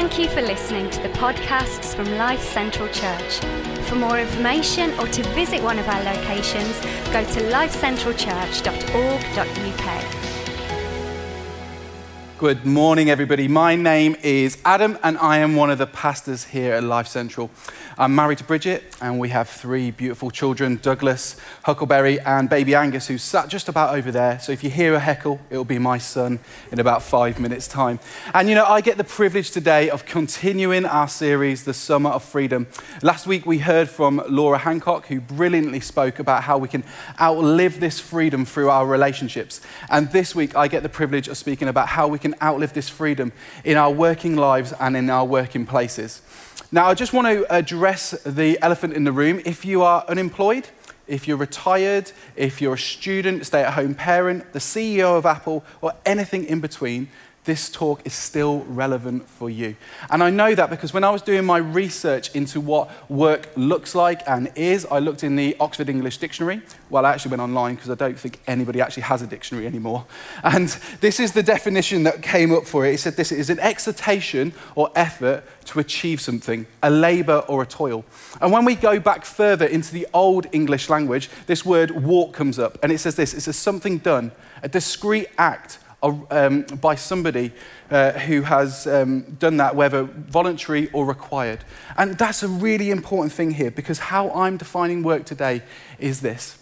Thank you for listening to the podcasts from Life Central Church. For more information or to visit one of our locations, go to lifecentralchurch.org.uk. Good morning, everybody. My name is Adam, and I am one of the pastors here at Life Central. I'm married to Bridget, and we have three beautiful children Douglas, Huckleberry, and baby Angus, who's sat just about over there. So if you hear a heckle, it'll be my son in about five minutes' time. And you know, I get the privilege today of continuing our series, The Summer of Freedom. Last week, we heard from Laura Hancock, who brilliantly spoke about how we can outlive this freedom through our relationships. And this week, I get the privilege of speaking about how we can outlive this freedom in our working lives and in our working places. Now, I just want to address the elephant in the room. If you are unemployed, if you're retired, if you're a student, stay at home parent, the CEO of Apple, or anything in between, this talk is still relevant for you. And I know that because when I was doing my research into what work looks like and is, I looked in the Oxford English Dictionary. Well, I actually went online because I don't think anybody actually has a dictionary anymore. And this is the definition that came up for it. It said this is an exertion or effort to achieve something, a labor or a toil. And when we go back further into the Old English language, this word walk comes up and it says this it's a something done, a discrete act um, by somebody uh, who has um, done that, whether voluntary or required. And that's a really important thing here because how I'm defining work today is this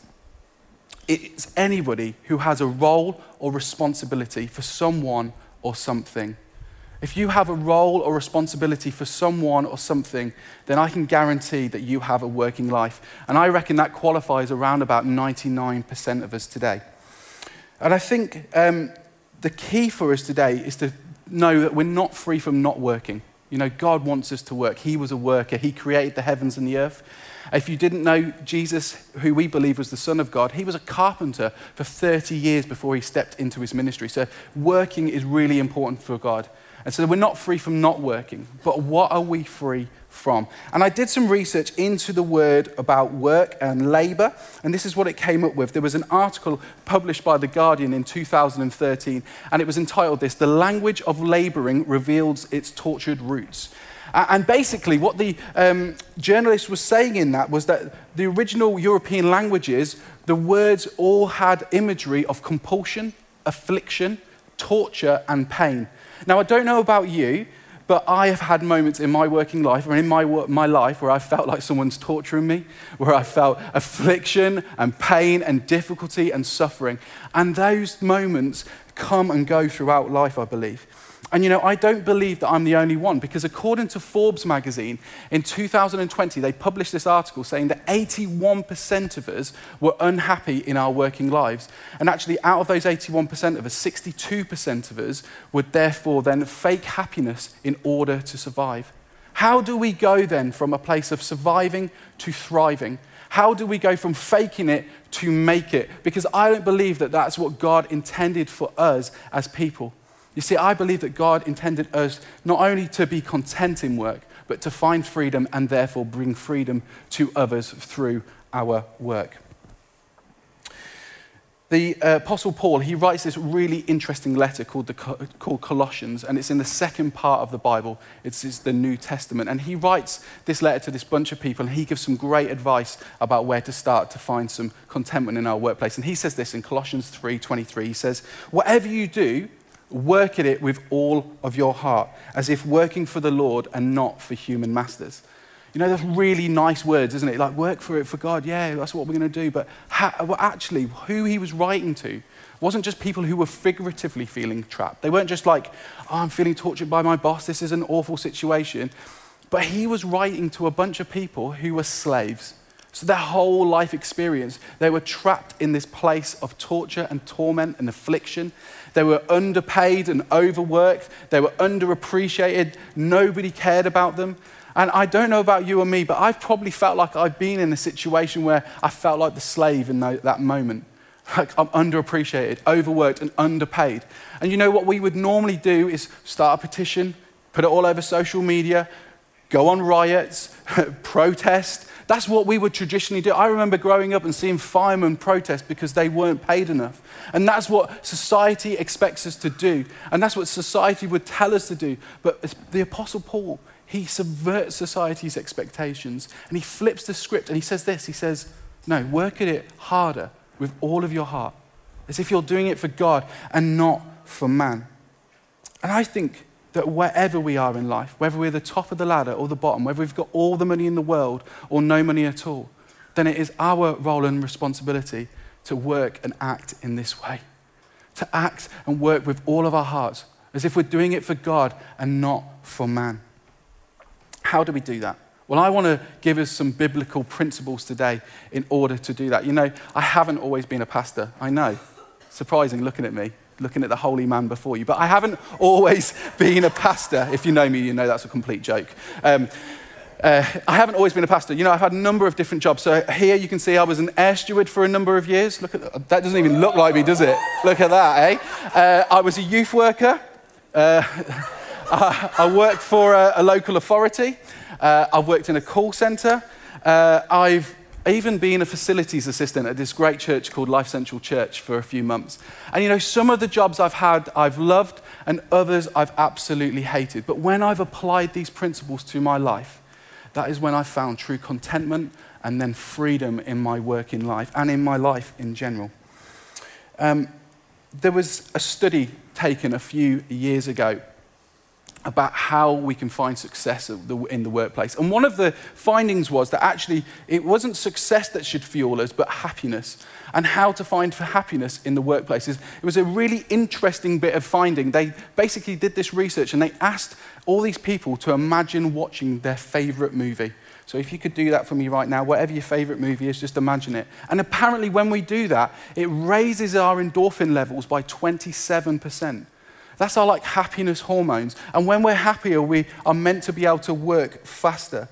it's anybody who has a role or responsibility for someone or something. If you have a role or responsibility for someone or something, then I can guarantee that you have a working life. And I reckon that qualifies around about 99% of us today. And I think um, the key for us today is to know that we're not free from not working. You know, God wants us to work. He was a worker, He created the heavens and the earth. If you didn't know Jesus, who we believe was the Son of God, he was a carpenter for 30 years before he stepped into his ministry. So, working is really important for God. And so, we're not free from not working, but what are we free from. And I did some research into the word about work and labor, and this is what it came up with. There was an article published by The Guardian in 2013, and it was entitled This The Language of Laboring Reveals Its Tortured Roots. And basically, what the um, journalist was saying in that was that the original European languages, the words all had imagery of compulsion, affliction, torture, and pain. Now, I don't know about you, but I have had moments in my working life or in my, my life where I felt like someone's torturing me, where I felt affliction and pain and difficulty and suffering. And those moments come and go throughout life, I believe. And you know, I don't believe that I'm the only one because according to Forbes magazine in 2020, they published this article saying that 81% of us were unhappy in our working lives. And actually, out of those 81% of us, 62% of us would therefore then fake happiness in order to survive. How do we go then from a place of surviving to thriving? How do we go from faking it to make it? Because I don't believe that that's what God intended for us as people. You see, I believe that God intended us not only to be content in work, but to find freedom and therefore bring freedom to others through our work. The uh, Apostle Paul, he writes this really interesting letter called, the, called Colossians, and it's in the second part of the Bible. It's, it's the New Testament. And he writes this letter to this bunch of people, and he gives some great advice about where to start to find some contentment in our workplace. And he says this in Colossians 3.23. He says, whatever you do, Work at it with all of your heart, as if working for the Lord and not for human masters. You know, that's really nice words, isn't it? Like, work for it for God. Yeah, that's what we're going to do. But well, actually, who he was writing to wasn't just people who were figuratively feeling trapped. They weren't just like, oh, I'm feeling tortured by my boss. This is an awful situation. But he was writing to a bunch of people who were slaves so, their whole life experience, they were trapped in this place of torture and torment and affliction. They were underpaid and overworked. They were underappreciated. Nobody cared about them. And I don't know about you or me, but I've probably felt like I've been in a situation where I felt like the slave in that moment. Like I'm underappreciated, overworked, and underpaid. And you know what we would normally do is start a petition, put it all over social media, go on riots, protest, That's what we would traditionally do. I remember growing up and seeing firemen protest because they weren't paid enough. And that's what society expects us to do. And that's what society would tell us to do. But the Apostle Paul, he subverts society's expectations and he flips the script and he says this he says, No, work at it harder with all of your heart, as if you're doing it for God and not for man. And I think that wherever we are in life, whether we're the top of the ladder or the bottom, whether we've got all the money in the world or no money at all, then it is our role and responsibility to work and act in this way. To act and work with all of our hearts, as if we're doing it for God and not for man. How do we do that? Well, I want to give us some biblical principles today in order to do that. You know, I haven't always been a pastor. I know. Surprising looking at me looking at the holy man before you. But I haven't always been a pastor. If you know me, you know that's a complete joke. Um, uh, I haven't always been a pastor. You know, I've had a number of different jobs. So here you can see I was an air steward for a number of years. Look at that. That doesn't even look like me, does it? Look at that, eh? Uh, I was a youth worker. Uh, I worked for a, a local authority. Uh, I've worked in a call centre. Uh, I've even being a facilities assistant at this great church called Life Central Church for a few months. And you know, some of the jobs I've had, I've loved, and others I've absolutely hated. But when I've applied these principles to my life, that is when I've found true contentment and then freedom in my working life and in my life in general. Um, there was a study taken a few years ago about how we can find success in the workplace. And one of the findings was that actually it wasn't success that should fuel us, but happiness. And how to find for happiness in the workplace. It was a really interesting bit of finding. They basically did this research and they asked all these people to imagine watching their favorite movie. So if you could do that for me right now, whatever your favorite movie is, just imagine it. And apparently, when we do that, it raises our endorphin levels by 27%. That's our like happiness hormones. And when we're happier, we are meant to be able to work faster.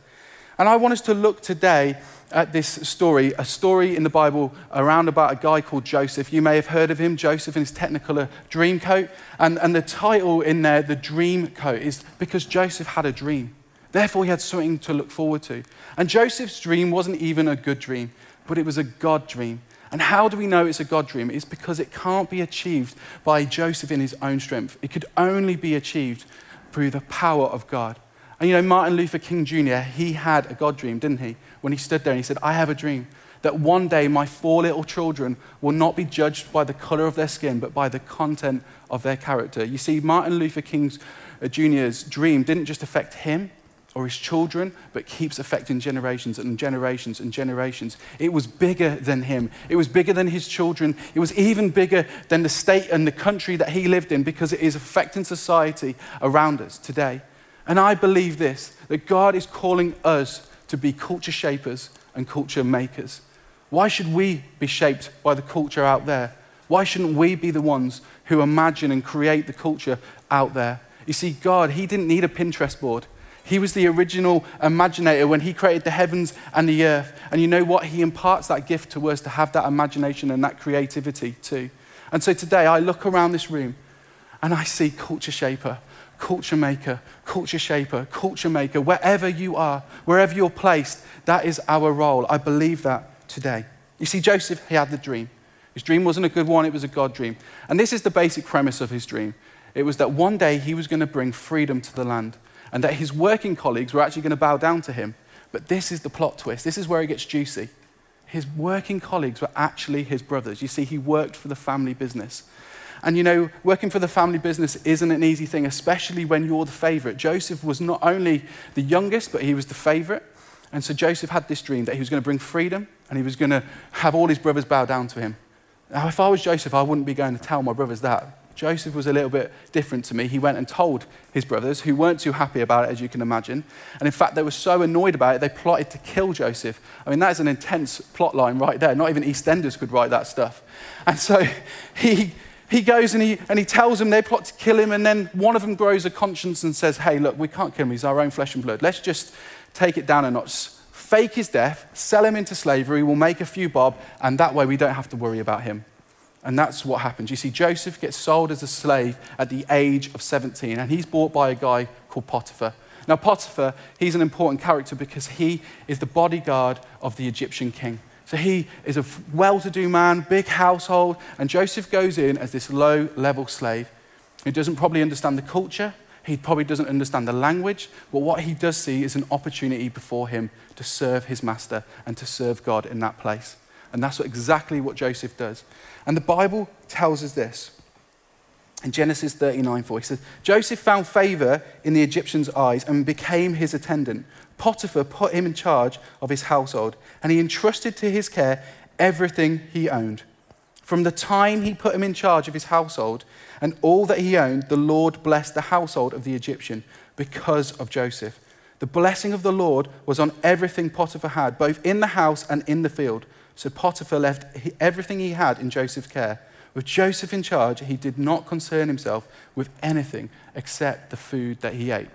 And I want us to look today at this story, a story in the Bible around about a guy called Joseph. You may have heard of him, Joseph in his technicolor dream coat. And, and the title in there, the dream coat, is because Joseph had a dream. Therefore, he had something to look forward to. And Joseph's dream wasn't even a good dream, but it was a God dream. And how do we know it's a God dream? It's because it can't be achieved by Joseph in his own strength. It could only be achieved through the power of God. And you know, Martin Luther King Jr., he had a God dream, didn't he? When he stood there and he said, I have a dream that one day my four little children will not be judged by the color of their skin, but by the content of their character. You see, Martin Luther King uh, Jr.'s dream didn't just affect him, or his children, but keeps affecting generations and generations and generations. It was bigger than him. It was bigger than his children. It was even bigger than the state and the country that he lived in because it is affecting society around us today. And I believe this that God is calling us to be culture shapers and culture makers. Why should we be shaped by the culture out there? Why shouldn't we be the ones who imagine and create the culture out there? You see, God, He didn't need a Pinterest board. He was the original imaginator when he created the heavens and the earth. And you know what? He imparts that gift to us to have that imagination and that creativity too. And so today I look around this room and I see culture shaper, culture maker, culture shaper, culture maker. Wherever you are, wherever you're placed, that is our role. I believe that today. You see, Joseph, he had the dream. His dream wasn't a good one, it was a God dream. And this is the basic premise of his dream it was that one day he was going to bring freedom to the land and that his working colleagues were actually going to bow down to him. But this is the plot twist. This is where it gets juicy. His working colleagues were actually his brothers. You see, he worked for the family business. And you know, working for the family business isn't an easy thing, especially when you're the favorite. Joseph was not only the youngest, but he was the favorite. And so Joseph had this dream that he was going to bring freedom and he was going to have all his brothers bow down to him. Now, if I was Joseph, I wouldn't be going to tell my brothers that. Joseph was a little bit different to me. He went and told his brothers, who weren't too happy about it, as you can imagine. And in fact, they were so annoyed about it, they plotted to kill Joseph. I mean, that is an intense plot line right there. Not even EastEnders could write that stuff. And so he, he goes and he, and he tells them they plot to kill him. And then one of them grows a conscience and says, Hey, look, we can't kill him. He's our own flesh and blood. Let's just take it down a notch. Fake his death, sell him into slavery, we'll make a few bob, and that way we don't have to worry about him. And that's what happens. You see, Joseph gets sold as a slave at the age of 17, and he's bought by a guy called Potiphar. Now, Potiphar, he's an important character because he is the bodyguard of the Egyptian king. So he is a well to do man, big household, and Joseph goes in as this low level slave who doesn't probably understand the culture, he probably doesn't understand the language, but what he does see is an opportunity before him to serve his master and to serve God in that place. And that's what, exactly what Joseph does. And the Bible tells us this. In Genesis 39 4, he says, Joseph found favor in the Egyptian's eyes and became his attendant. Potiphar put him in charge of his household, and he entrusted to his care everything he owned. From the time he put him in charge of his household and all that he owned, the Lord blessed the household of the Egyptian because of Joseph. The blessing of the Lord was on everything Potiphar had, both in the house and in the field. So Potiphar left everything he had in Joseph's care. With Joseph in charge, he did not concern himself with anything except the food that he ate.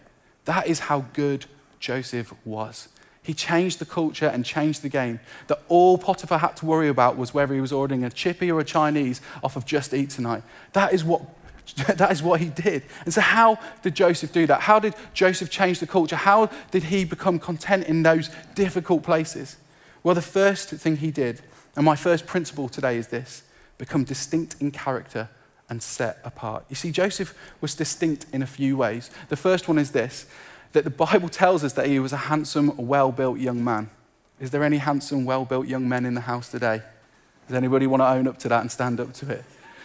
That is how good Joseph was. He changed the culture and changed the game. That all Potiphar had to worry about was whether he was ordering a chippy or a Chinese off of Just Eat tonight. That is what that is what he did. And so, how did Joseph do that? How did Joseph change the culture? How did he become content in those difficult places? Well, the first thing he did, and my first principle today is this become distinct in character and set apart. You see, Joseph was distinct in a few ways. The first one is this that the Bible tells us that he was a handsome, well built young man. Is there any handsome, well built young men in the house today? Does anybody want to own up to that and stand up to it?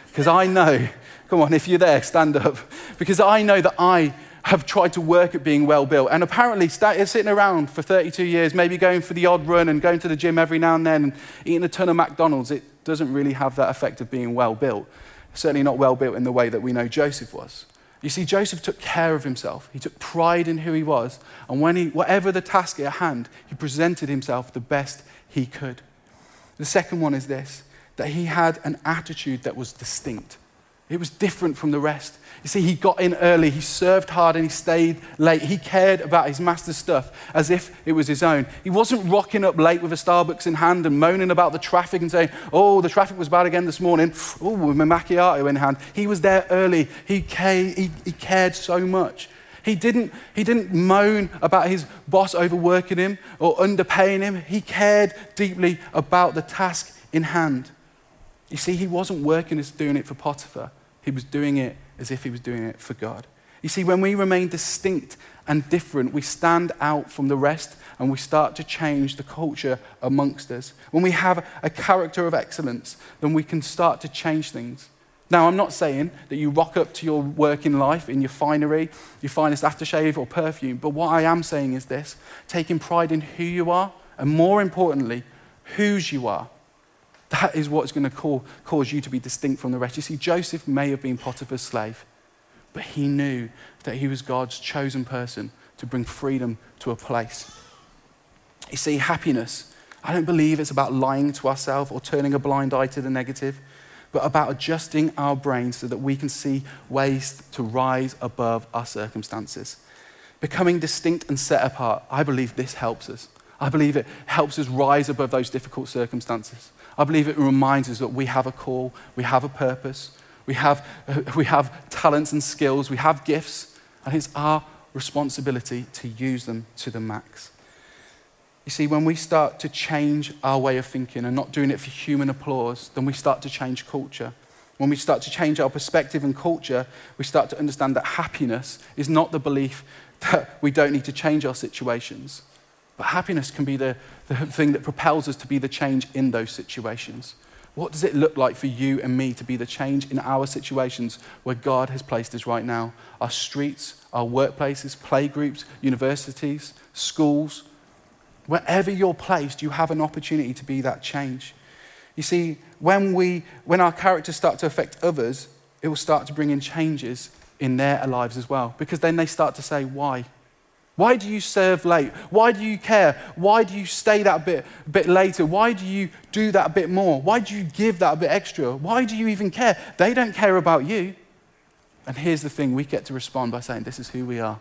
Because I know, come on, if you're there, stand up. Because I know that I have tried to work at being well built. And apparently, sitting around for 32 years, maybe going for the odd run and going to the gym every now and then and eating a ton of McDonald's, it doesn't really have that effect of being well built. Certainly not well built in the way that we know Joseph was. You see, Joseph took care of himself. He took pride in who he was. And when he, whatever the task at hand, he presented himself the best he could. The second one is this that he had an attitude that was distinct. It was different from the rest. You see, he got in early, he served hard, and he stayed late. He cared about his master's stuff as if it was his own. He wasn't rocking up late with a Starbucks in hand and moaning about the traffic and saying, Oh, the traffic was bad again this morning. Oh, with my macchiato in hand. He was there early. He, cared, he, he cared so much. He didn't, he didn't moan about his boss overworking him or underpaying him. He cared deeply about the task in hand. You see, he wasn't working as doing it for Potiphar, he was doing it as if he was doing it for God. You see, when we remain distinct and different, we stand out from the rest and we start to change the culture amongst us. When we have a character of excellence, then we can start to change things. Now, I'm not saying that you rock up to your work in life in your finery, your finest aftershave or perfume, but what I am saying is this taking pride in who you are, and more importantly, whose you are. That is what's going to call, cause you to be distinct from the rest. You see, Joseph may have been Potiphar's slave, but he knew that he was God's chosen person to bring freedom to a place. You see, happiness, I don't believe it's about lying to ourselves or turning a blind eye to the negative, but about adjusting our brains so that we can see ways to rise above our circumstances. Becoming distinct and set apart, I believe this helps us. I believe it helps us rise above those difficult circumstances. I believe it reminds us that we have a call, we have a purpose, we have, we have talents and skills, we have gifts, and it's our responsibility to use them to the max. You see, when we start to change our way of thinking and not doing it for human applause, then we start to change culture. When we start to change our perspective and culture, we start to understand that happiness is not the belief that we don't need to change our situations, but happiness can be the, the thing that propels us to be the change in those situations. What does it look like for you and me to be the change in our situations where God has placed us right now? Our streets, our workplaces, playgroups, universities, schools, wherever you're placed, you have an opportunity to be that change. You see, when, we, when our characters start to affect others, it will start to bring in changes in their lives as well. Because then they start to say, Why? Why do you serve late? Why do you care? Why do you stay that bit, bit later? Why do you do that bit more? Why do you give that bit extra? Why do you even care? They don't care about you. And here's the thing we get to respond by saying, This is who we are.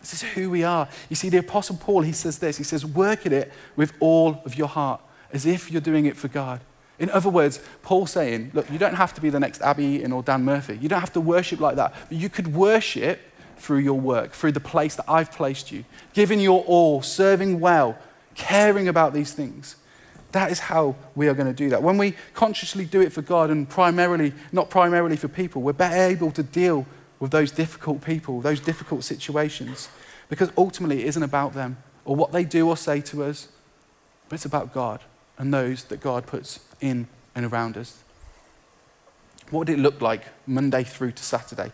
This is who we are. You see, the Apostle Paul, he says this He says, Work at it with all of your heart, as if you're doing it for God. In other words, Paul's saying, Look, you don't have to be the next Abby or Dan Murphy. You don't have to worship like that. But you could worship through your work, through the place that I've placed you, giving your all, serving well, caring about these things. That is how we are going to do that. When we consciously do it for God and primarily, not primarily for people, we're better able to deal with those difficult people, those difficult situations. Because ultimately, it isn't about them or what they do or say to us, but it's about God and those that God puts in and around us. What would it look like Monday through to Saturday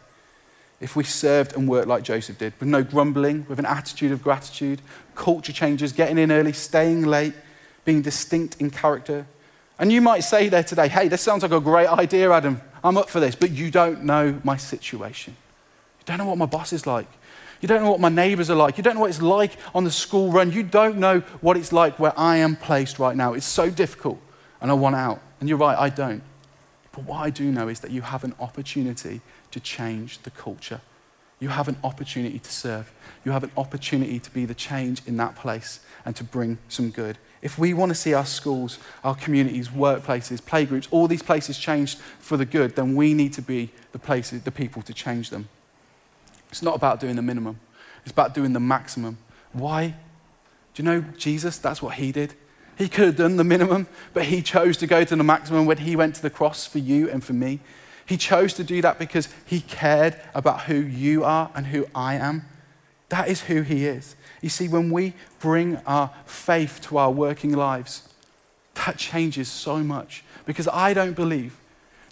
if we served and worked like Joseph did, with no grumbling, with an attitude of gratitude, culture changes, getting in early, staying late, being distinct in character. And you might say there today, hey, this sounds like a great idea, Adam. I'm up for this, but you don't know my situation. You don't know what my boss is like. You don't know what my neighbors are like. You don't know what it's like on the school run. You don't know what it's like where I am placed right now. It's so difficult, and I want out. And you're right, I don't. But what I do know is that you have an opportunity to change the culture. You have an opportunity to serve. You have an opportunity to be the change in that place and to bring some good. If we want to see our schools, our communities, workplaces, playgroups, all these places changed for the good, then we need to be the places, the people to change them. It's not about doing the minimum, it's about doing the maximum. Why? Do you know Jesus? That's what he did. He could have done the minimum, but he chose to go to the maximum when he went to the cross for you and for me. He chose to do that because he cared about who you are and who I am. That is who he is. You see, when we bring our faith to our working lives, that changes so much. Because I don't believe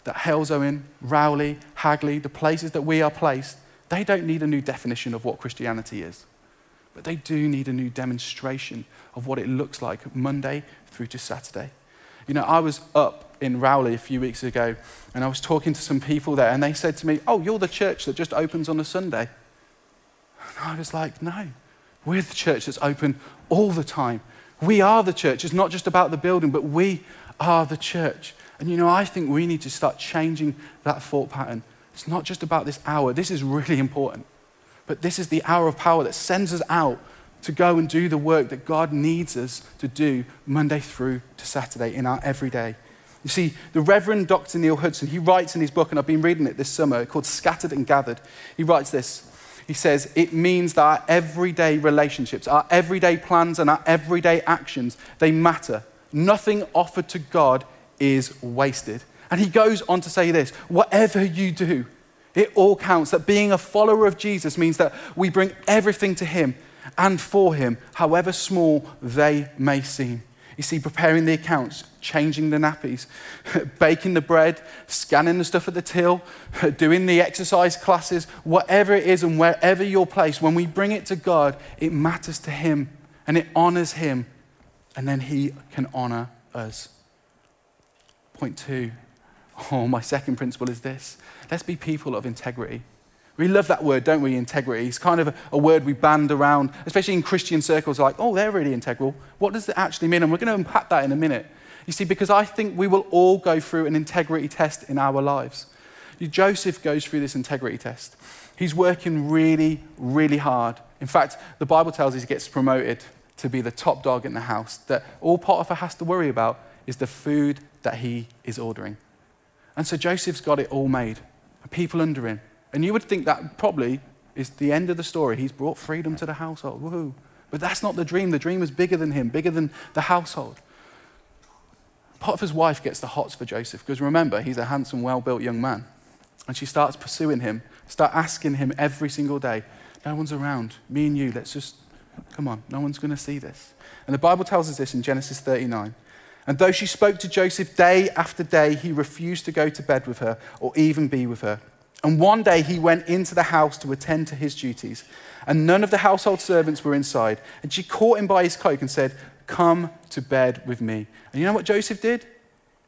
that Halesowen, Rowley, Hagley, the places that we are placed, they don't need a new definition of what Christianity is. But they do need a new demonstration of what it looks like Monday through to Saturday. You know, I was up in Rowley a few weeks ago and I was talking to some people there and they said to me, Oh, you're the church that just opens on a Sunday. And I was like, No, we're the church that's open all the time. We are the church. It's not just about the building, but we are the church. And you know, I think we need to start changing that thought pattern. It's not just about this hour. This is really important. But this is the hour of power that sends us out to go and do the work that God needs us to do Monday through to Saturday in our everyday. You see, the Reverend Dr. Neil Hudson, he writes in his book, and I've been reading it this summer, called Scattered and Gathered. He writes this he says, it means that our everyday relationships, our everyday plans, and our everyday actions, they matter. Nothing offered to God is wasted. And he goes on to say this whatever you do, it all counts. That being a follower of Jesus means that we bring everything to him and for him, however small they may seem. You see, preparing the accounts, changing the nappies, baking the bread, scanning the stuff at the till, doing the exercise classes, whatever it is and wherever you're placed, when we bring it to God, it matters to Him and it honors Him, and then He can honor us. Point two, oh, my second principle is this let's be people of integrity. We love that word, don't we? Integrity. It's kind of a, a, word we band around, especially in Christian circles, like, oh, they're really integral. What does it actually mean? And we're going to unpack that in a minute. You see, because I think we will all go through an integrity test in our lives. Joseph goes through this integrity test. He's working really, really hard. In fact, the Bible tells us he gets promoted to be the top dog in the house, that all Potiphar has to worry about is the food that he is ordering. And so Joseph's got it all made, people under him. And you would think that probably is the end of the story. He's brought freedom to the household. Woohoo. But that's not the dream. The dream is bigger than him, bigger than the household. Potiphar's wife gets the hots for Joseph because remember, he's a handsome, well built young man. And she starts pursuing him, start asking him every single day, No one's around. Me and you, let's just, come on, no one's going to see this. And the Bible tells us this in Genesis 39. And though she spoke to Joseph day after day, he refused to go to bed with her or even be with her. And one day he went into the house to attend to his duties, and none of the household servants were inside. And she caught him by his cloak and said, Come to bed with me. And you know what Joseph did?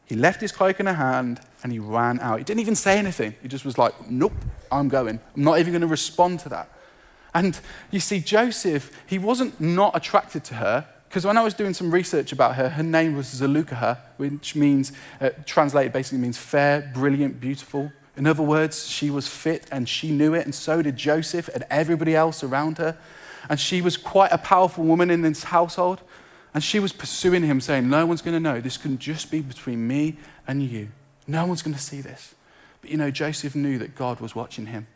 He left his cloak in her hand and he ran out. He didn't even say anything. He just was like, Nope, I'm going. I'm not even going to respond to that. And you see, Joseph, he wasn't not attracted to her, because when I was doing some research about her, her name was Zelucah, which means, uh, translated basically means fair, brilliant, beautiful. In other words, she was fit and she knew it, and so did Joseph and everybody else around her. And she was quite a powerful woman in this household. And she was pursuing him, saying, No one's going to know. This can just be between me and you. No one's going to see this. But you know, Joseph knew that God was watching him.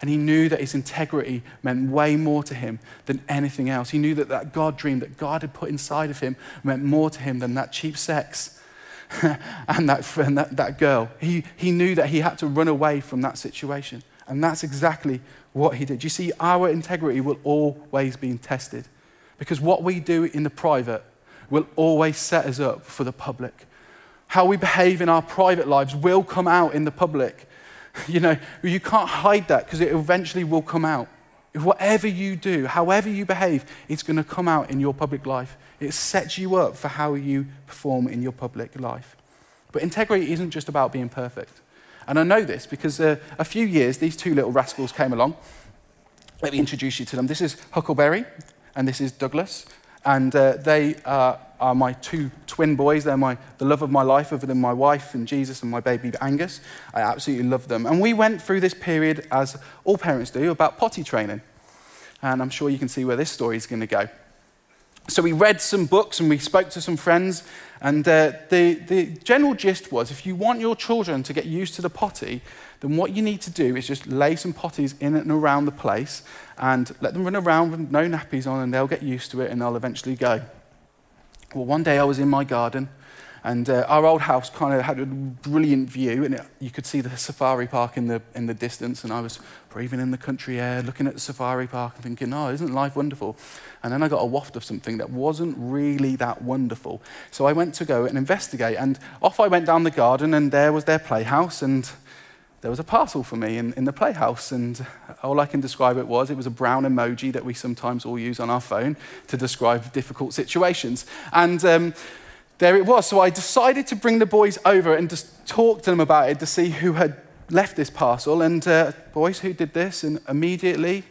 And he knew that his integrity meant way more to him than anything else. He knew that that God dream that God had put inside of him meant more to him than that cheap sex and, that, and that, that girl. He, he knew that he had to run away from that situation. And that's exactly what he did. You see, our integrity will always be tested because what we do in the private will always set us up for the public. How we behave in our private lives will come out in the public. You know, you can't hide that because it eventually will come out. Whatever you do, however you behave, it's going to come out in your public life. It sets you up for how you perform in your public life. But integrity isn't just about being perfect. And I know this because uh, a few years, these two little rascals came along. Let me introduce you to them. This is Huckleberry, and this is Douglas. And uh, they uh, are my two twin boys. They're my, the love of my life, other than my wife and Jesus and my baby Angus. I absolutely love them. And we went through this period, as all parents do, about potty training. And I'm sure you can see where this story is going to go. So we read some books and we spoke to some friends. And uh, the, the general gist was if you want your children to get used to the potty, then what you need to do is just lay some potties in and around the place and let them run around with no nappies on and they'll get used to it and they'll eventually go. Well, one day I was in my garden and uh, our old house kind of had a brilliant view, and it, you could see the safari park in the, in the distance. And I was breathing in the country air, looking at the safari park, and thinking, oh, isn't life wonderful? And then I got a waft of something that wasn't really that wonderful. So I went to go and investigate. And off I went down the garden, and there was their playhouse. And there was a parcel for me in, in the playhouse. And all I can describe it was it was a brown emoji that we sometimes all use on our phone to describe difficult situations. And um, there it was. So I decided to bring the boys over and just talk to them about it to see who had left this parcel. And uh, boys, who did this? And immediately,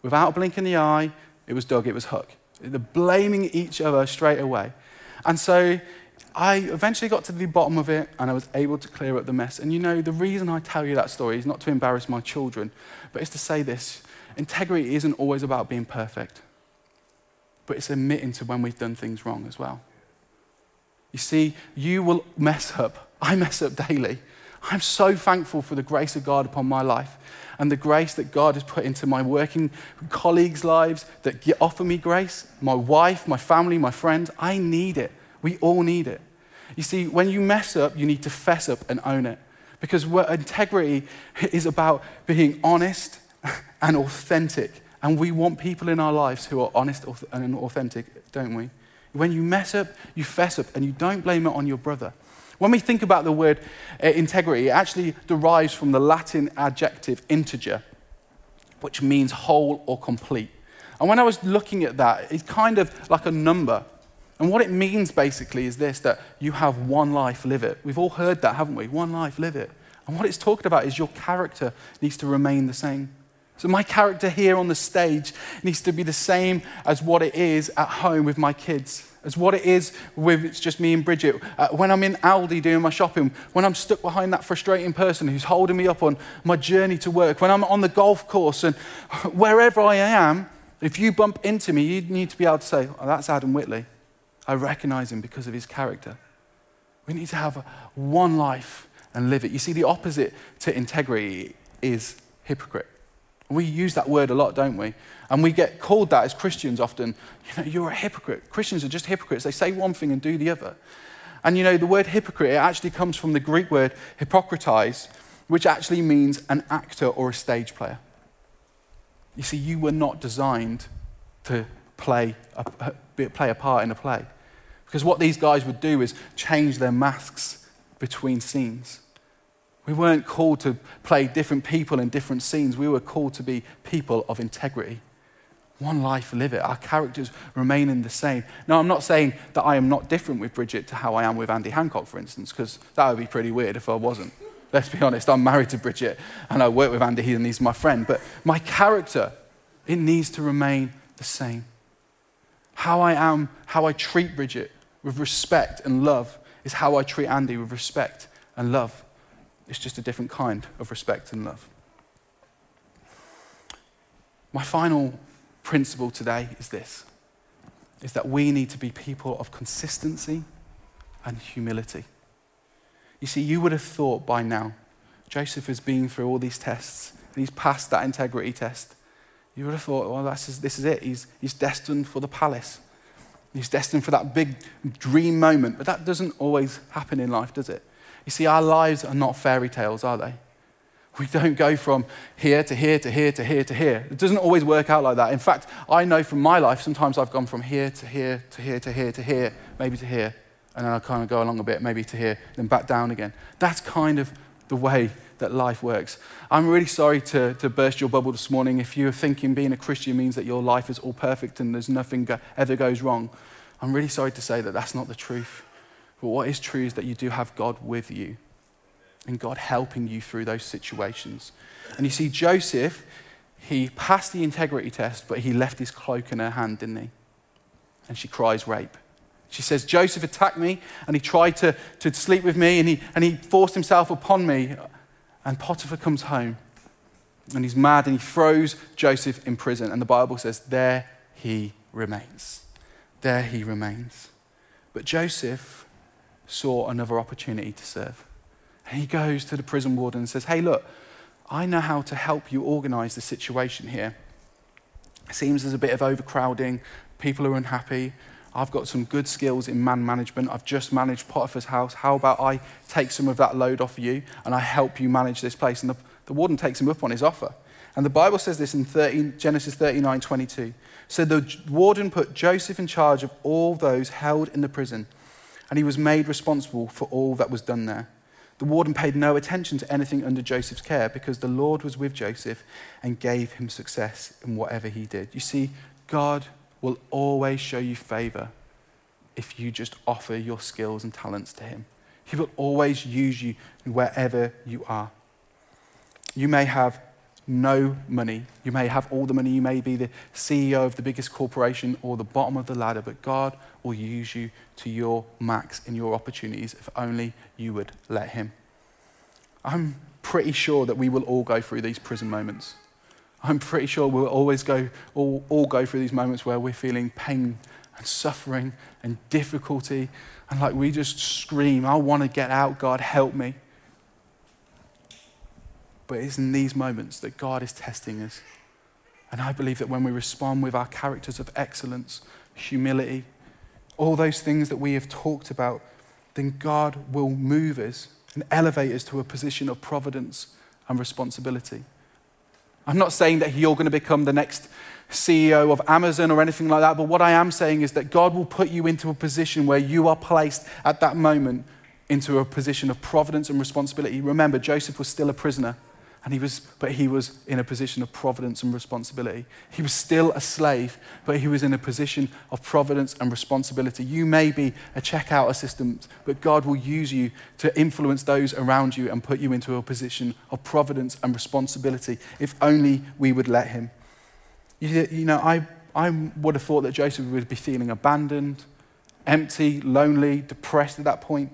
without a blink in the eye, it was Doug, it was Huck. They're blaming each other straight away. And so I eventually got to the bottom of it and I was able to clear up the mess. And you know, the reason I tell you that story is not to embarrass my children, but it's to say this integrity isn't always about being perfect, but it's admitting to when we've done things wrong as well. You see, you will mess up. I mess up daily. I'm so thankful for the grace of God upon my life and the grace that God has put into my working colleagues' lives that offer me grace, my wife, my family, my friends. I need it. We all need it. You see, when you mess up, you need to fess up and own it. Because integrity is about being honest and authentic. And we want people in our lives who are honest and authentic, don't we? When you mess up, you fess up, and you don't blame it on your brother. When we think about the word uh, integrity, it actually derives from the Latin adjective integer, which means whole or complete. And when I was looking at that, it's kind of like a number. And what it means basically is this that you have one life, live it. We've all heard that, haven't we? One life, live it. And what it's talking about is your character needs to remain the same. So, my character here on the stage needs to be the same as what it is at home with my kids, as what it is with it's just me and Bridget. Uh, when I'm in Aldi doing my shopping, when I'm stuck behind that frustrating person who's holding me up on my journey to work, when I'm on the golf course and wherever I am, if you bump into me, you need to be able to say, oh, That's Adam Whitley. I recognize him because of his character. We need to have one life and live it. You see, the opposite to integrity is hypocrite. We use that word a lot, don't we? And we get called that as Christians often. You know, you're a hypocrite. Christians are just hypocrites. They say one thing and do the other. And you know, the word hypocrite, it actually comes from the Greek word hypokrites, which actually means an actor or a stage player. You see, you were not designed to play a, play a part in a play. Because what these guys would do is change their masks between scenes. We weren't called to play different people in different scenes. We were called to be people of integrity. One life, live it. Our characters remaining the same. Now, I'm not saying that I am not different with Bridget to how I am with Andy Hancock, for instance, because that would be pretty weird if I wasn't. Let's be honest, I'm married to Bridget and I work with Andy, and he's my friend. But my character, it needs to remain the same. How I am, how I treat Bridget with respect and love is how I treat Andy with respect and love. It's just a different kind of respect and love. My final principle today is this is that we need to be people of consistency and humility. You see, you would have thought by now, Joseph has been through all these tests and he's passed that integrity test. You would have thought, well, this is it. He's, he's destined for the palace. He's destined for that big dream moment. But that doesn't always happen in life, does it? You see, our lives are not fairy tales, are they? We don't go from here to here to here to here to here. It doesn't always work out like that. In fact, I know from my life, sometimes I've gone from here to here to here to here to here, maybe to here, and then I kind of go along a bit, maybe to here, then back down again. That's kind of the way that life works. I'm really sorry to, to burst your bubble this morning if you're thinking being a Christian means that your life is all perfect and there's nothing go, ever goes wrong. I'm really sorry to say that that's not the truth. But what is true is that you do have God with you and God helping you through those situations. And you see, Joseph, he passed the integrity test, but he left his cloak in her hand, didn't he? And she cries rape. She says, Joseph attacked me and he tried to, to sleep with me and he, and he forced himself upon me. And Potiphar comes home and he's mad and he throws Joseph in prison. And the Bible says, There he remains. There he remains. But Joseph saw another opportunity to serve. And he goes to the prison warden and says, Hey, look, I know how to help you organize the situation here. It seems there's a bit of overcrowding, people are unhappy. I've got some good skills in man management. I've just managed Potiphar's house. How about I take some of that load off you and I help you manage this place? And the, the warden takes him up on his offer. And the Bible says this in 13, Genesis 39 22. So the warden put Joseph in charge of all those held in the prison, and he was made responsible for all that was done there. The warden paid no attention to anything under Joseph's care because the Lord was with Joseph and gave him success in whatever he did. You see, God will always show you favor if you just offer your skills and talents to Him. He will always use you wherever you are. You may have no money. You may have all the money. You may be the CEO of the biggest corporation or the bottom of the ladder, but God will use you to your max in your opportunities if only you would let Him. I'm pretty sure that we will all go through these prison moments. I'm pretty sure we'll always go, all, all go through these moments where we're feeling pain and suffering and difficulty. And like we just scream, I want to get out, God, help me. But it's in these moments that God is testing us. And I believe that when we respond with our characters of excellence, humility, all those things that we have talked about, then God will move us and elevate us to a position of providence and responsibility. I'm not saying that you're going to become the next CEO of Amazon or anything like that, but what I am saying is that God will put you into a position where you are placed at that moment into a position of providence and responsibility. Remember, Joseph was still a prisoner. And he was, but he was in a position of providence and responsibility. He was still a slave, but he was in a position of providence and responsibility. You may be a checkout assistant, but God will use you to influence those around you and put you into a position of providence and responsibility if only we would let him. You, you know, I, I would have thought that Joseph would be feeling abandoned, empty, lonely, depressed at that point.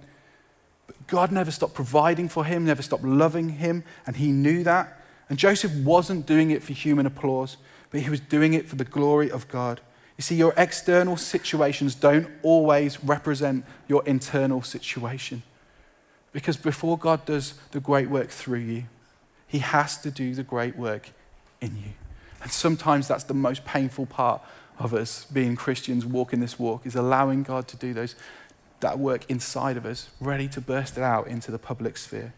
God never stopped providing for him, never stopped loving him, and he knew that. And Joseph wasn't doing it for human applause, but he was doing it for the glory of God. You see, your external situations don't always represent your internal situation. Because before God does the great work through you, he has to do the great work in you. And sometimes that's the most painful part of us being Christians, walking this walk, is allowing God to do those that work inside of us, ready to burst it out into the public sphere.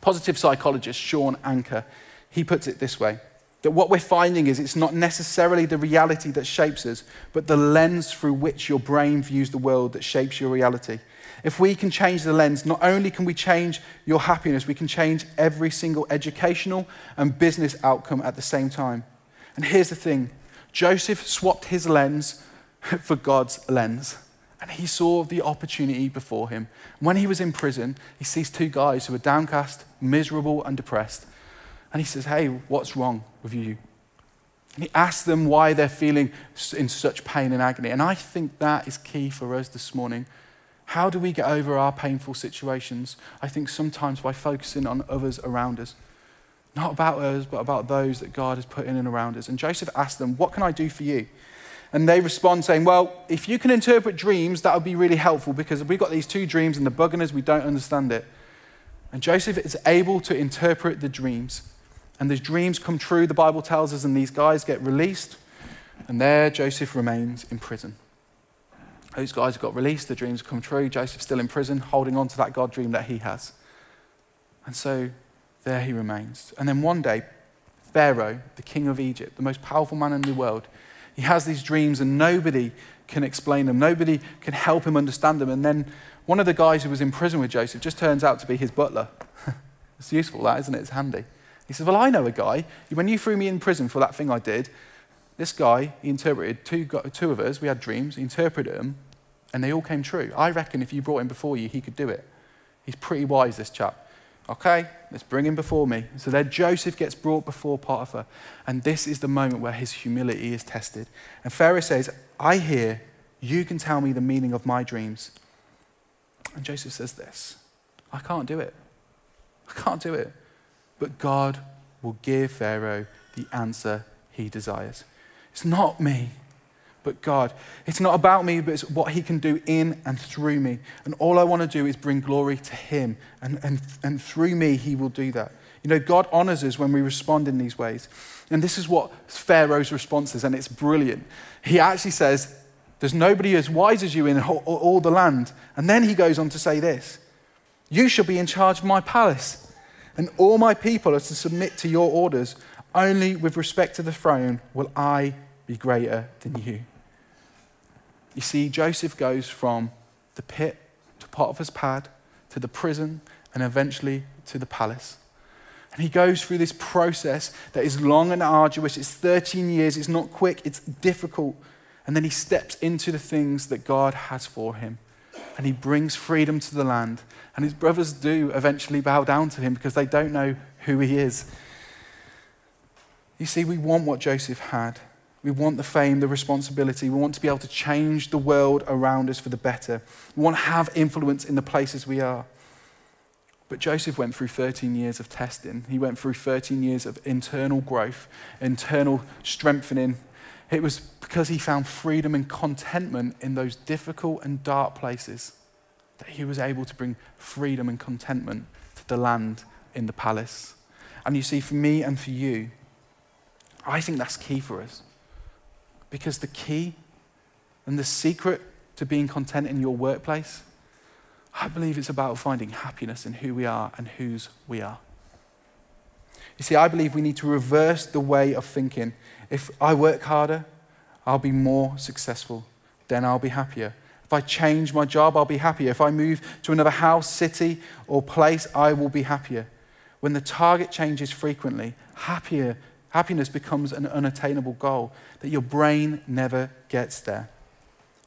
Positive psychologist Shawn Achor, he puts it this way that what we're finding is it's not necessarily the reality that shapes us, but the lens through which your brain views the world that shapes your reality. If we can change the lens, not only can we change your happiness, we can change every single educational and business outcome at the same time. And here's the thing Joseph swapped his lens for God's lens. And he saw the opportunity before him. When he was in prison, he sees two guys who are downcast, miserable, and depressed. And he says, Hey, what's wrong with you? And he asks them why they're feeling in such pain and agony. And I think that is key for us this morning. How do we get over our painful situations? I think sometimes by focusing on others around us. Not about us, but about those that God has put in and around us. And Joseph asked them, What can I do for you? And they respond saying, Well, if you can interpret dreams, that would be really helpful because we've got these two dreams and the bugging we don't understand it. And Joseph is able to interpret the dreams. And the dreams come true, the Bible tells us, and these guys get released. And there Joseph remains in prison. Those guys got released, the dreams come true. Joseph's still in prison, holding on to that God dream that he has. And so there he remains. And then one day, Pharaoh, the king of Egypt, the most powerful man in the world, he has these dreams and nobody can explain them. Nobody can help him understand them. And then one of the guys who was in prison with Joseph just turns out to be his butler. it's useful, that, isn't it? It's handy. He says, Well, I know a guy. When you threw me in prison for that thing I did, this guy, he interpreted two, two of us, we had dreams, he interpreted them, and they all came true. I reckon if you brought him before you, he could do it. He's pretty wise, this chap. Okay, let's bring him before me. So then Joseph gets brought before Potiphar, and this is the moment where his humility is tested. And Pharaoh says, I hear you can tell me the meaning of my dreams. And Joseph says this I can't do it. I can't do it. But God will give Pharaoh the answer he desires. It's not me, but God. It's not about me, but it's what He can do in and through me. And all I want to do is bring glory to Him. And, and, and through me, He will do that. You know, God honors us when we respond in these ways. And this is what Pharaoh's response is, and it's brilliant. He actually says, There's nobody as wise as you in all, all the land. And then he goes on to say this You shall be in charge of my palace, and all my people are to submit to your orders. Only with respect to the throne will I be greater than you. You see, Joseph goes from the pit to Potiphar's pad to the prison and eventually to the palace. And he goes through this process that is long and arduous. It's 13 years, it's not quick, it's difficult. And then he steps into the things that God has for him. And he brings freedom to the land. And his brothers do eventually bow down to him because they don't know who he is. You see, we want what Joseph had. We want the fame, the responsibility. We want to be able to change the world around us for the better. We want to have influence in the places we are. But Joseph went through 13 years of testing. He went through 13 years of internal growth, internal strengthening. It was because he found freedom and contentment in those difficult and dark places that he was able to bring freedom and contentment to the land in the palace. And you see, for me and for you, I think that's key for us. Because the key and the secret to being content in your workplace, I believe it's about finding happiness in who we are and whose we are. You see, I believe we need to reverse the way of thinking. If I work harder, I'll be more successful, then I'll be happier. If I change my job, I'll be happier. If I move to another house, city, or place, I will be happier. When the target changes frequently, happier Happiness becomes an unattainable goal that your brain never gets there.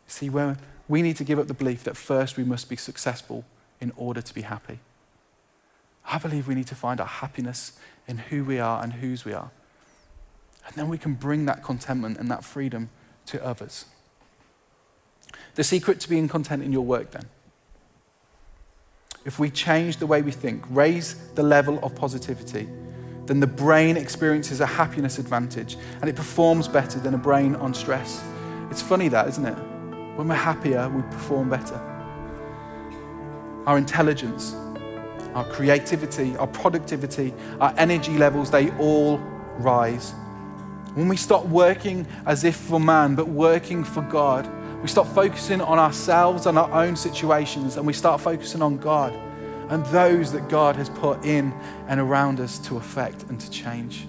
See, where we need to give up the belief that first we must be successful in order to be happy. I believe we need to find our happiness in who we are and whose we are. And then we can bring that contentment and that freedom to others. The secret to being content in your work, then, if we change the way we think, raise the level of positivity, then the brain experiences a happiness advantage and it performs better than a brain on stress. It's funny that, isn't it? When we're happier, we perform better. Our intelligence, our creativity, our productivity, our energy levels, they all rise. When we stop working as if for man, but working for God, we stop focusing on ourselves and our own situations, and we start focusing on God and those that God has put in and around us to affect and to change.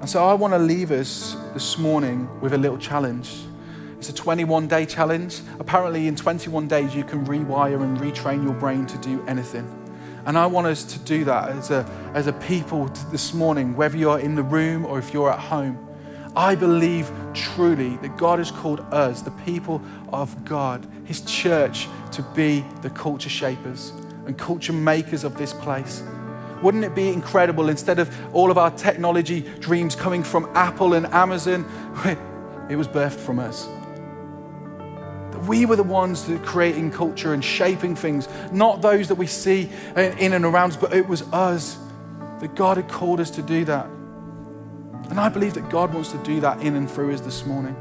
And so I want to leave us this morning with a little challenge. It's a 21 day challenge. Apparently, in 21 days, you can rewire and retrain your brain to do anything. And I want us to do that as a, as a people this morning, whether you're in the room or if you're at home. I believe truly that God has called us, the people of God, His church, to be the culture shapers and culture makers of this place. Wouldn't it be incredible instead of all of our technology dreams coming from Apple and Amazon, it was birthed from us? That we were the ones that creating culture and shaping things, not those that we see in and around us, but it was us. That God had called us to do that. And I believe that God wants to do that in and through us this morning.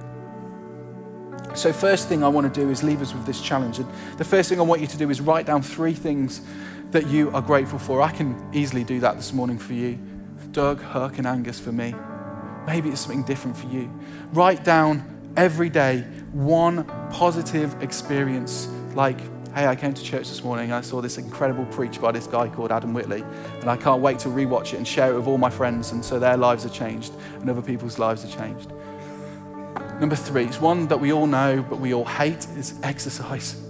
So, first thing I want to do is leave us with this challenge. And the first thing I want you to do is write down three things that you are grateful for. I can easily do that this morning for you. Doug, Huck, and Angus for me. Maybe it's something different for you. Write down every day one positive experience like hey, I came to church this morning and I saw this incredible preach by this guy called Adam Whitley, and I can't wait to rewatch it and share it with all my friends, and so their lives are changed and other people's lives are changed. Number three, it's one that we all know but we all hate, is exercise.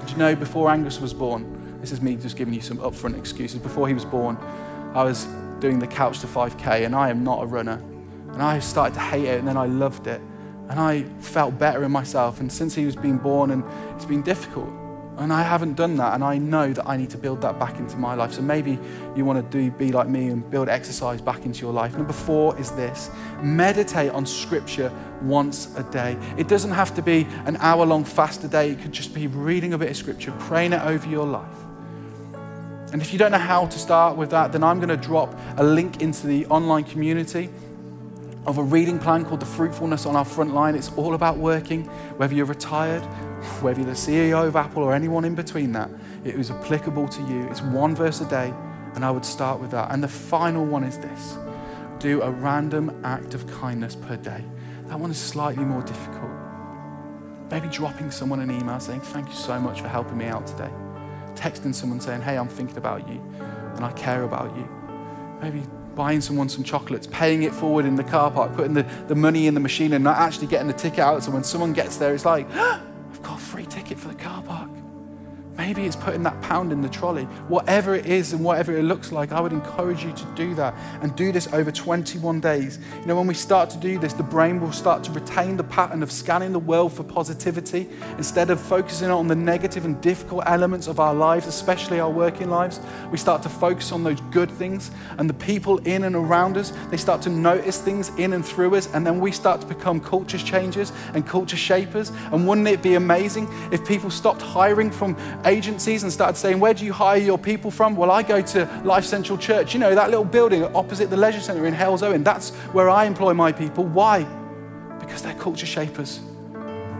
Did you know before Angus was born, this is me just giving you some upfront excuses, before he was born, I was doing the couch to 5K and I am not a runner. And I started to hate it and then I loved it. And I felt better in myself. And since he was being born, and it's been difficult. And I haven't done that. And I know that I need to build that back into my life. So maybe you want to do be like me and build exercise back into your life. Number four is this meditate on scripture once a day. It doesn't have to be an hour long fast a day, it could just be reading a bit of scripture, praying it over your life. And if you don't know how to start with that, then I'm going to drop a link into the online community of a reading plan called The Fruitfulness on Our Front Line. It's all about working, whether you're retired, whether you're the CEO of Apple or anyone in between that. It is applicable to you. It's one verse a day, and I would start with that. And the final one is this do a random act of kindness per day. That one is slightly more difficult. Maybe dropping someone an email saying, Thank you so much for helping me out today. Texting someone saying, Hey, I'm thinking about you and I care about you. Maybe buying someone some chocolates, paying it forward in the car park, putting the, the money in the machine and not actually getting the ticket out. So when someone gets there, it's like, I've got a free ticket for the car park. Maybe it's putting that pound in the trolley. Whatever it is and whatever it looks like, I would encourage you to do that and do this over 21 days. You know, when we start to do this, the brain will start to retain the pattern of scanning the world for positivity instead of focusing on the negative and difficult elements of our lives, especially our working lives. We start to focus on those good things and the people in and around us. They start to notice things in and through us, and then we start to become culture changers and culture shapers. And wouldn't it be amazing if people stopped hiring from agencies and started saying, Where do you hire your people from? Well, I go to Life Central Church, you know, that little building opposite the leisure centre in Halesowen. That's where I employ my people. Why? Because they're culture shapers.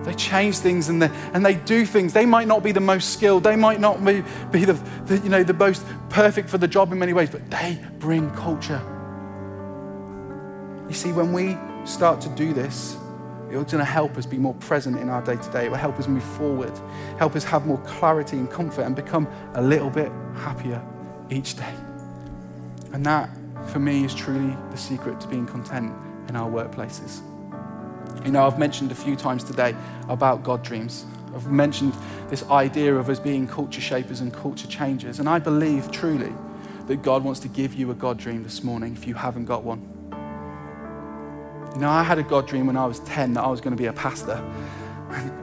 They change things and they, and they do things. They might not be the most skilled, they might not be, be the, the, you know, the most perfect for the job in many ways, but they bring culture. You see, when we start to do this, it's going to help us be more present in our day to day. It will help us move forward, help us have more clarity and comfort, and become a little bit happier each day. And that, for me, is truly the secret to being content in our workplaces. You know, I've mentioned a few times today about God dreams. I've mentioned this idea of us being culture shapers and culture changers. And I believe truly that God wants to give you a God dream this morning if you haven't got one. You know, I had a God dream when I was 10 that I was going to be a pastor.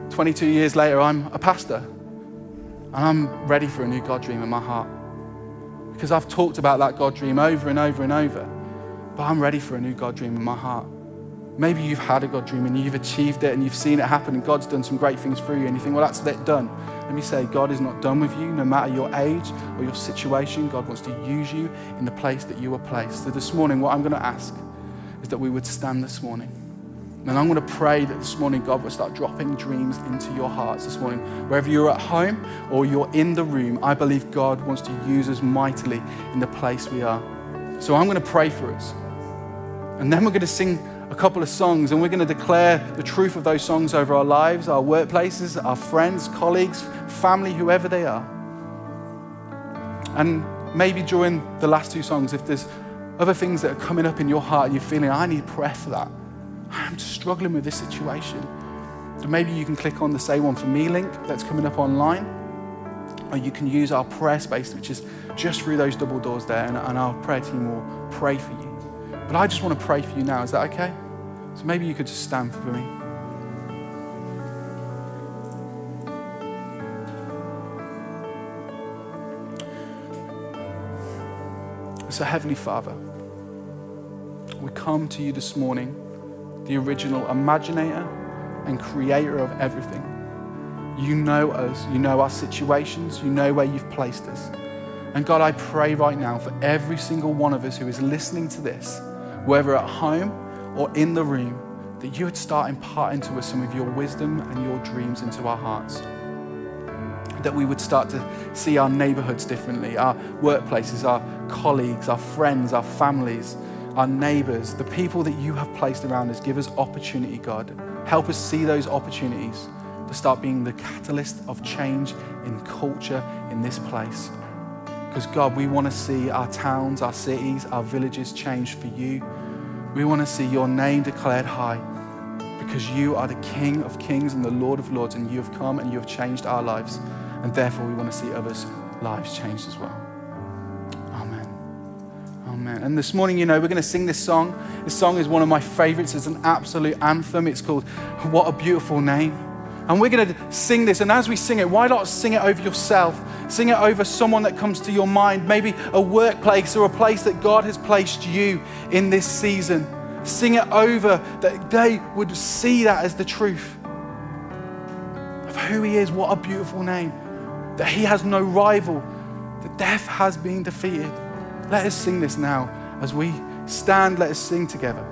22 years later, I'm a pastor. And I'm ready for a new God dream in my heart. Because I've talked about that God dream over and over and over. But I'm ready for a new God dream in my heart. Maybe you've had a God dream and you've achieved it and you've seen it happen and God's done some great things for you and you think, well, that's it done. Let me say, God is not done with you, no matter your age or your situation. God wants to use you in the place that you are placed. So this morning, what I'm going to ask is that we would stand this morning. And I'm going to pray that this morning God will start dropping dreams into your hearts this morning. Wherever you're at home or you're in the room, I believe God wants to use us mightily in the place we are. So I'm going to pray for us. And then we're going to sing a couple of songs and we're going to declare the truth of those songs over our lives, our workplaces, our friends, colleagues, family, whoever they are. And maybe during the last two songs, if there's other things that are coming up in your heart you're feeling, I need prayer for that. I'm struggling with this situation. So maybe you can click on the Say One For Me link that's coming up online. Or you can use our prayer space, which is just through those double doors there, and, and our prayer team will pray for you. But I just want to pray for you now. Is that okay? So maybe you could just stand for me. So, Heavenly Father, we come to you this morning, the original imaginator and creator of everything. You know us, you know our situations, you know where you've placed us. And God, I pray right now for every single one of us who is listening to this, whether at home or in the room, that you would start imparting to us some of your wisdom and your dreams into our hearts. That we would start to see our neighborhoods differently, our workplaces, our colleagues, our friends, our families, our neighbors, the people that you have placed around us. Give us opportunity, God. Help us see those opportunities to start being the catalyst of change in culture in this place. Because, God, we want to see our towns, our cities, our villages change for you. We want to see your name declared high because you are the King of kings and the Lord of lords, and you have come and you have changed our lives. And therefore, we want to see others' lives changed as well. Amen. Amen. And this morning, you know, we're going to sing this song. This song is one of my favorites. It's an absolute anthem. It's called What a Beautiful Name. And we're going to sing this. And as we sing it, why not sing it over yourself? Sing it over someone that comes to your mind, maybe a workplace or a place that God has placed you in this season. Sing it over that they would see that as the truth of who He is. What a beautiful name. That He has no rival, that death has been defeated. Let us sing this now as we stand, let us sing together.